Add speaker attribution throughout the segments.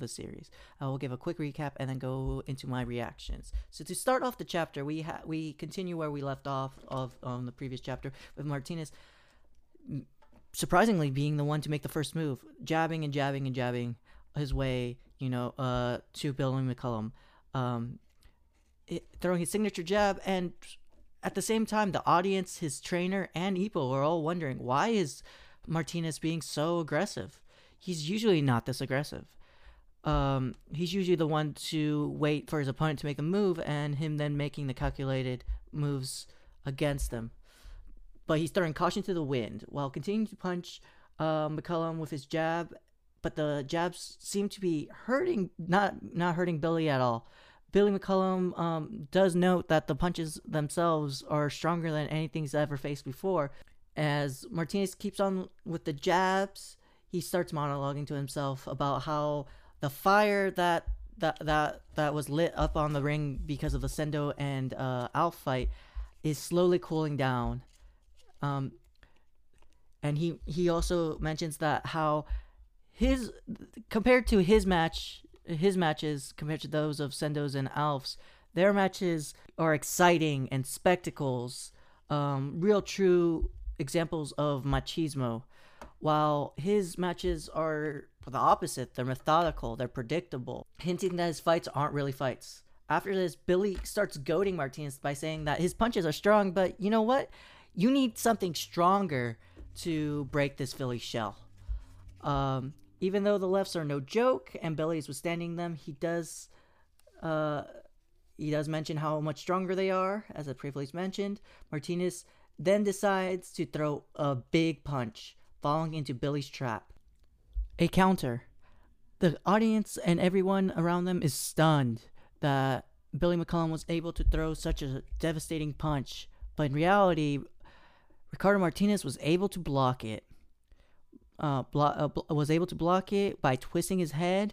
Speaker 1: of the series. I will give a quick recap and then go into my reactions. So to start off the chapter, we ha- we continue where we left off of um, the previous chapter with Martinez surprisingly being the one to make the first move, jabbing and jabbing and jabbing his way, you know, uh, to Billy McCullum, um, it, throwing his signature jab, and at the same time, the audience, his trainer, and Ippo are all wondering why is Martinez being so aggressive. He's usually not this aggressive. Um, he's usually the one to wait for his opponent to make a move, and him then making the calculated moves against them but he's throwing caution to the wind while continuing to punch uh, McCullum with his jab. But the jabs seem to be hurting, not not hurting Billy at all. Billy McCullum um, does note that the punches themselves are stronger than anything he's ever faced before. As Martinez keeps on with the jabs, he starts monologuing to himself about how the fire that that that that was lit up on the ring because of the Sendo and uh, Alf fight is slowly cooling down. Um, and he he also mentions that how his compared to his match his matches compared to those of Sendo's and Alf's, their matches are exciting and spectacles, um, real true examples of machismo, while his matches are the opposite. They're methodical, they're predictable, hinting that his fights aren't really fights. After this, Billy starts goading Martinez by saying that his punches are strong, but you know what? you need something stronger to break this Philly shell. Um, even though the lefts are no joke and Billy's withstanding them, he does uh, he does mention how much stronger they are, as I previously mentioned. Martinez then decides to throw a big punch, falling into Billy's trap. A counter. The audience and everyone around them is stunned that Billy McCullum was able to throw such a devastating punch. But in reality, Ricardo Martinez was able to block it. Uh, blo- uh, bl- was able to block it by twisting his head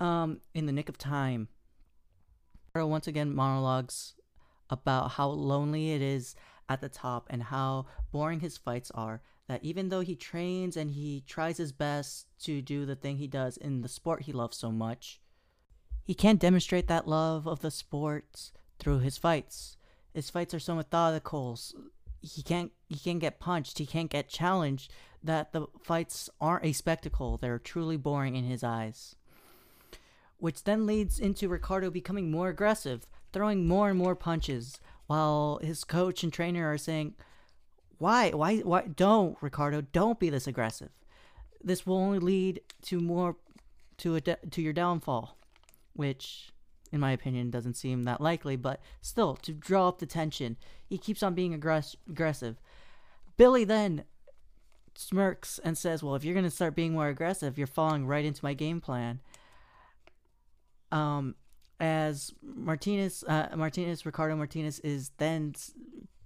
Speaker 1: um, in the nick of time. Ricardo once again monologues about how lonely it is at the top and how boring his fights are. That even though he trains and he tries his best to do the thing he does in the sport he loves so much, he can't demonstrate that love of the sport through his fights. His fights are so methodical, he can't he can't get punched, he can't get challenged, that the fights aren't a spectacle. They're truly boring in his eyes. Which then leads into Ricardo becoming more aggressive, throwing more and more punches, while his coach and trainer are saying, Why? Why why don't, Ricardo, don't be this aggressive. This will only lead to more to a de- to your downfall. Which in my opinion, doesn't seem that likely, but still, to draw up the tension, he keeps on being aggress- aggressive. Billy then smirks and says, Well, if you're going to start being more aggressive, you're falling right into my game plan. Um, as Martinez, uh, Martinez, Ricardo Martinez is then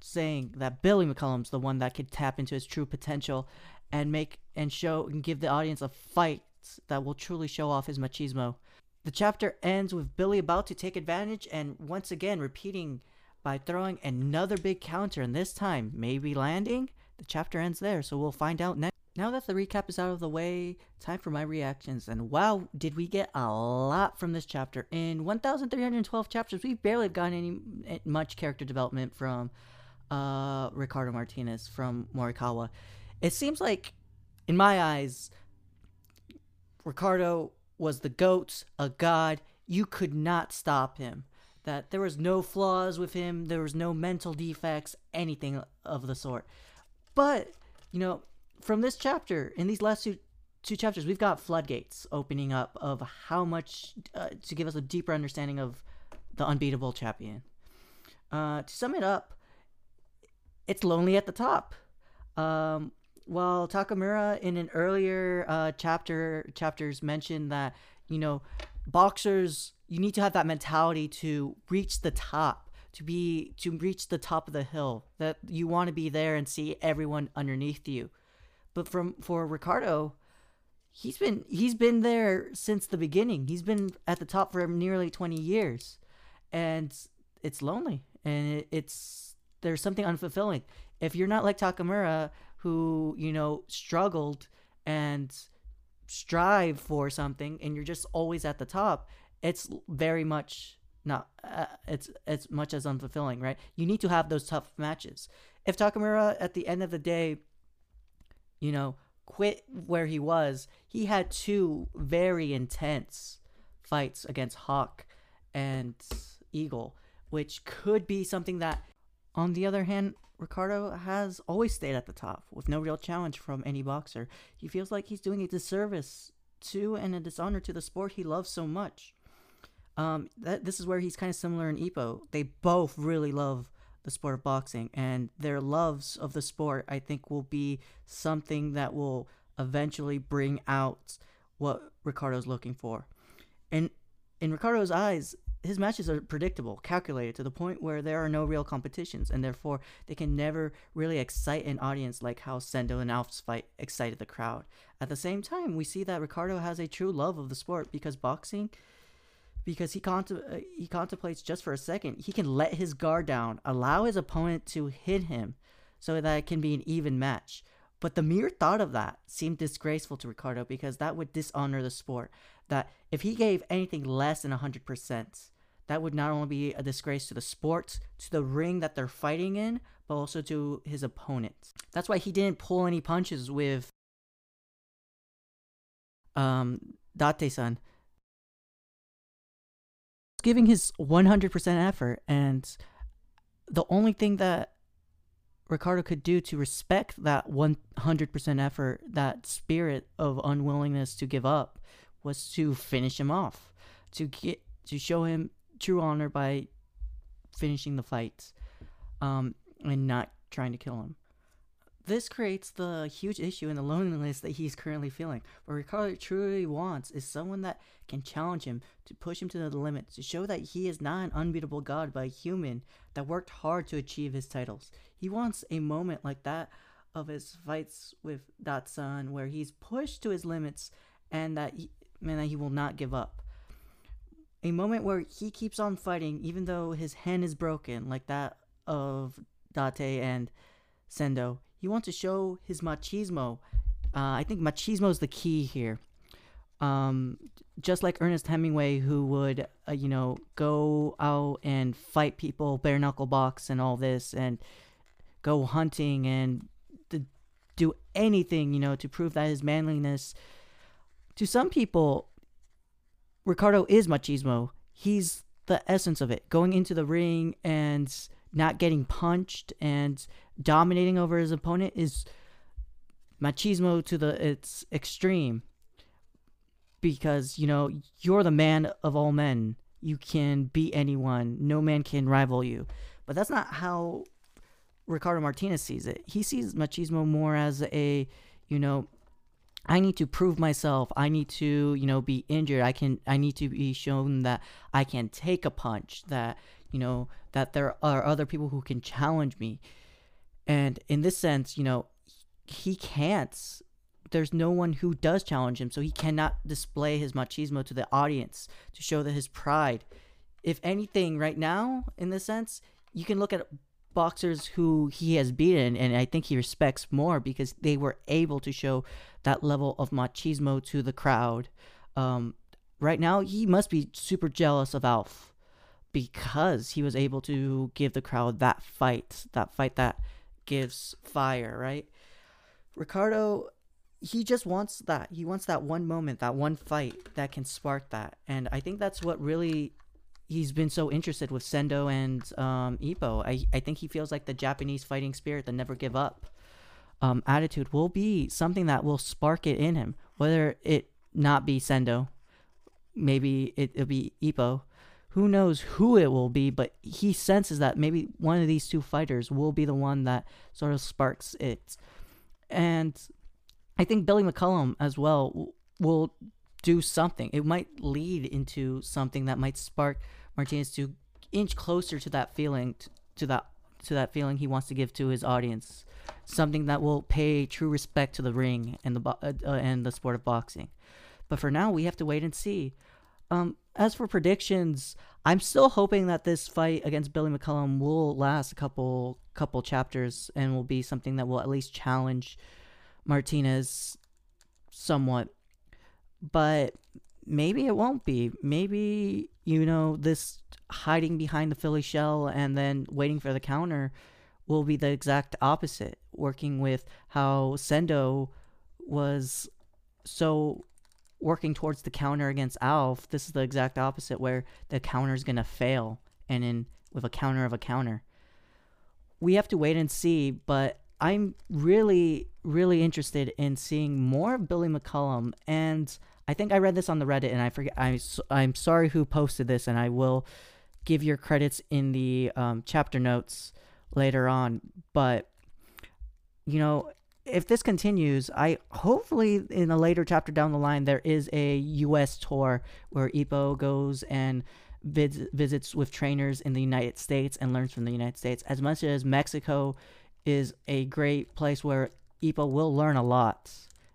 Speaker 1: saying that Billy McCullum's the one that could tap into his true potential and make and show and give the audience a fight that will truly show off his machismo. The chapter ends with Billy about to take advantage and once again repeating by throwing another big counter, and this time maybe landing. The chapter ends there, so we'll find out next. Now that the recap is out of the way, time for my reactions. And wow, did we get a lot from this chapter. In 1,312 chapters, we barely gotten any eh, much character development from uh, Ricardo Martinez from Morikawa. It seems like, in my eyes, Ricardo was the GOAT, a god. You could not stop him. That there was no flaws with him, there was no mental defects, anything of the sort. But, you know, from this chapter, in these last two two chapters, we've got floodgates opening up of how much uh, to give us a deeper understanding of the unbeatable champion. Uh, to sum it up, it's lonely at the top. Um, well, Takamura in an earlier uh, chapter chapters mentioned that you know boxers you need to have that mentality to reach the top to be to reach the top of the hill that you want to be there and see everyone underneath you. But from for ricardo he's been he's been there since the beginning. He's been at the top for nearly 20 years. And it's lonely. And it, it's there's something unfulfilling if you're not like takamura who you know struggled and strive for something and you're just always at the top, it's very much not uh, it's it's much as unfulfilling, right? You need to have those tough matches. If Takamura at the end of the day, you know, quit where he was, he had two very intense fights against Hawk and Eagle, which could be something that on the other hand, Ricardo has always stayed at the top with no real challenge from any boxer. He feels like he's doing a disservice to and a dishonor to the sport he loves so much. Um, that this is where he's kind of similar in Ippo. They both really love the sport of boxing, and their loves of the sport, I think, will be something that will eventually bring out what Ricardo's looking for. And in Ricardo's eyes, his matches are predictable, calculated to the point where there are no real competitions, and therefore they can never really excite an audience like how Sendo and Alf's fight excited the crowd. At the same time, we see that Ricardo has a true love of the sport because boxing, because he contem- uh, he contemplates just for a second, he can let his guard down, allow his opponent to hit him, so that it can be an even match. But the mere thought of that seemed disgraceful to Ricardo because that would dishonor the sport. That if he gave anything less than 100%, that would not only be a disgrace to the sport, to the ring that they're fighting in, but also to his opponent. That's why he didn't pull any punches with um, Date-san. Giving his 100% effort, and the only thing that Ricardo could do to respect that 100% effort, that spirit of unwillingness to give up, was to finish him off, to get to show him true honor by finishing the fight, um, and not trying to kill him. This creates the huge issue and the loneliness that he's currently feeling. What Ricardo truly wants is someone that can challenge him, to push him to the limit, to show that he is not an unbeatable god, but a human that worked hard to achieve his titles. He wants a moment like that of his fights with Date-san, where he's pushed to his limits and that he, man, that he will not give up. A moment where he keeps on fighting, even though his hand is broken, like that of Date and Sendo. He wants to show his machismo. Uh, I think machismo is the key here. Um, just like Ernest Hemingway, who would, uh, you know, go out and fight people, bare knuckle box, and all this, and go hunting and do anything, you know, to prove that his manliness. To some people, Ricardo is machismo. He's the essence of it. Going into the ring and not getting punched and dominating over his opponent is machismo to the its extreme. Because you know you're the man of all men. You can beat anyone. No man can rival you. But that's not how ricardo martinez sees it. He sees machismo more as a you know i need to prove myself. I need to you know be injured. I can i need to be shown that i can take a punch that you know that there are other people who can challenge me. And in this sense you know he can't. There's no one who does challenge him so he cannot display his machismo to the audience to show that his pride. If anything right now in this sense you can look at boxers who he has beaten and i think he respects more because they were able to show that level of machismo to the crowd um, right now he must be super jealous of alf because he was able to give the crowd that fight, that fight that gives fire, right? Ricardo, he just wants that. He wants that one moment, that one fight that can spark that. And I think that's what really he's been so interested with Sendo and um, Ippo. I, I think he feels like the Japanese fighting spirit, the never give up um, attitude, will be something that will spark it in him. Whether it not be Sendo, maybe it, it'll be Ippo who knows who it will be, but he senses that maybe one of these two fighters will be the one that sort of sparks it. And I think Billy McCullum as well will do something. It might lead into something that might spark Martinez to inch closer to that feeling, to that to that feeling he wants to give to his audience. Something that will pay true respect to the ring and the uh, uh, and the sport of boxing. But for now, we have to wait and see. Um, as for predictions, I'm still hoping that this fight against Billy McCullum will last a couple couple chapters and will be something that will at least challenge Martinez somewhat. but maybe it won't be. Maybe you know this hiding behind the Philly shell and then waiting for the counter will be the exact opposite. Working with how Sendo was so working towards the counter against Alf. This is the exact opposite, where the counter is gonna fail, and in with a counter of a counter. We have to wait and see, but I'm really, really interested in seeing more of Billy McCollum. And I think I read this on the Reddit, and I forget. I'm I'm sorry who posted this, and I will give your credits in the um, chapter notes later on. But you know, if this continues, I hopefully in a later chapter down the line there is a U.S. tour where Ippo goes and vis- visits with trainers in the United States and learns from the United States. As much as Mexico is a great place where Ippo will learn a lot,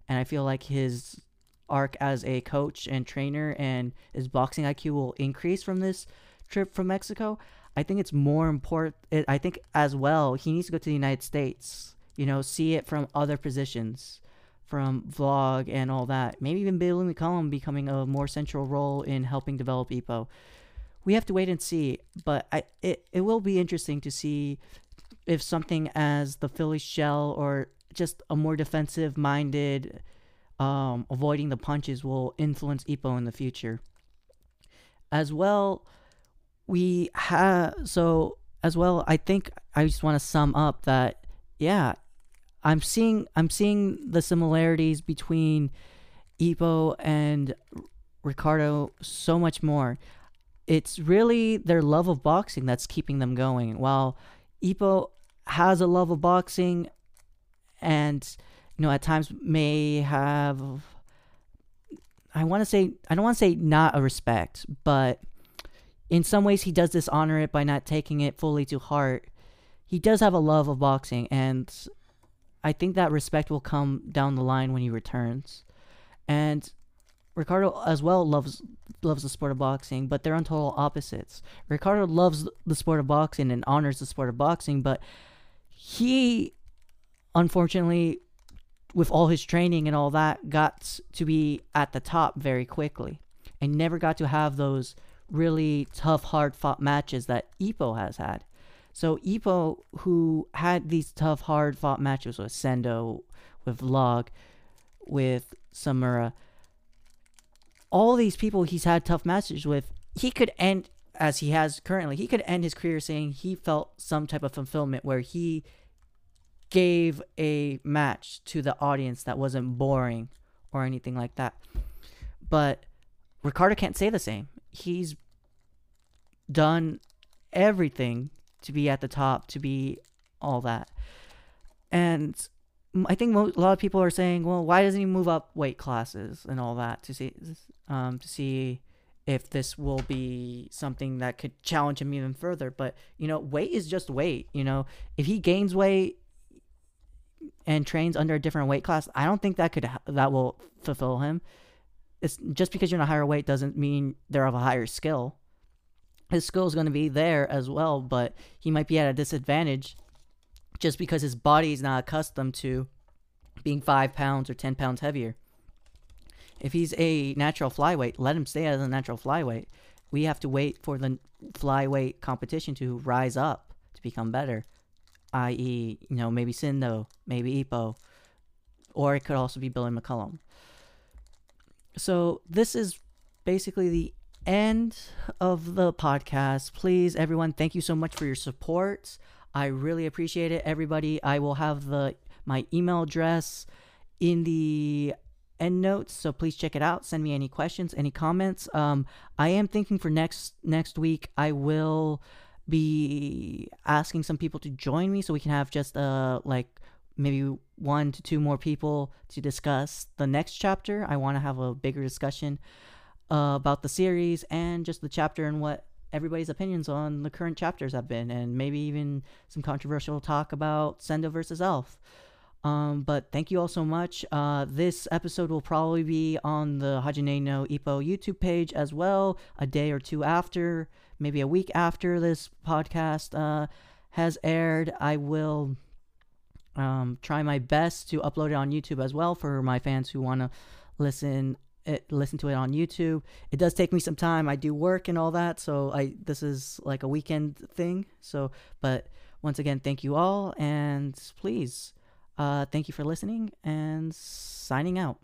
Speaker 1: and I feel like his arc as a coach and trainer and his boxing IQ will increase from this trip from Mexico. I think it's more important. I think as well he needs to go to the United States you know, see it from other positions, from Volg and all that. Maybe even Billy McCollum becoming a more central role in helping develop Ippo. We have to wait and see, but I, it, it will be interesting to see if something as the Philly shell or just a more defensive minded, um, avoiding the punches will influence Ippo in the future. As well, we have so as well. I think I just want to sum up that yeah, I'm seeing I'm seeing the similarities between Ippo and Ricardo so much more. It's really their love of boxing that's keeping them going. While Ippo has a love of boxing and you know at times may have I want to say I don't want to say not a respect, but in some ways he does dishonor it by not taking it fully to heart. He does have a love of boxing and I think that respect will come down the line when he returns. And Ricardo as well loves loves the sport of boxing, but they're on total opposites. Ricardo loves the sport of boxing and honors the sport of boxing, but he unfortunately with all his training and all that got to be at the top very quickly and never got to have those really tough hard fought matches that Ippo has had. So Ippo, who had these tough, hard fought matches with Sendo, with Volg, with Sawamura, all these people he's had tough matches with, he could end as he has currently. He could end his career saying he felt some type of fulfillment where he gave a match to the audience that wasn't boring or anything like that. But Ricardo can't say the same. He's done everything to be at the top, to be all that. And I think a lot of people are saying, well, why doesn't he move up weight classes and all that to see um, to see if this will be something that could challenge him even further. But you know, weight is just weight. You know, if he gains weight and trains under a different weight class, I don't think that could that will fulfill him. It's just because you're in a higher weight doesn't mean they're of a higher skill his skill is going to be there as well, but he might be at a disadvantage just because his body is not accustomed to being five pounds or 10 pounds heavier. If he's a natural flyweight, let him stay as a natural flyweight. We have to wait for the flyweight competition to rise up to become better, i.e., you know, maybe Sendo, maybe Ippo, or it could also be Billy McCollum. So this is basically the end of the podcast. Please, everyone, thank you so much for your support. I really appreciate it, everybody. I will have the my email address in the end notes, so please check it out. Send me any questions, any comments. Um, I am thinking for next next week, I will be asking some people to join me so we can have just uh like maybe one to two more people to discuss the next chapter. I want to have a bigger discussion uh, about the series and just the chapter and what everybody's opinions on the current chapters have been, and maybe even some controversial talk about Sendo versus Alf. Um, but thank you all so much. Uh, this episode will probably be on the Hajime YouTube page as well, a day or two after, maybe a week after this podcast uh, has aired. I will um, try my best to upload it on YouTube as well for my fans who want to listen it, listen to it on YouTube. It does take me some time. I do work and all that, so I this is like a weekend thing. So, but once again, thank you all, and please, uh, thank you for listening and signing out.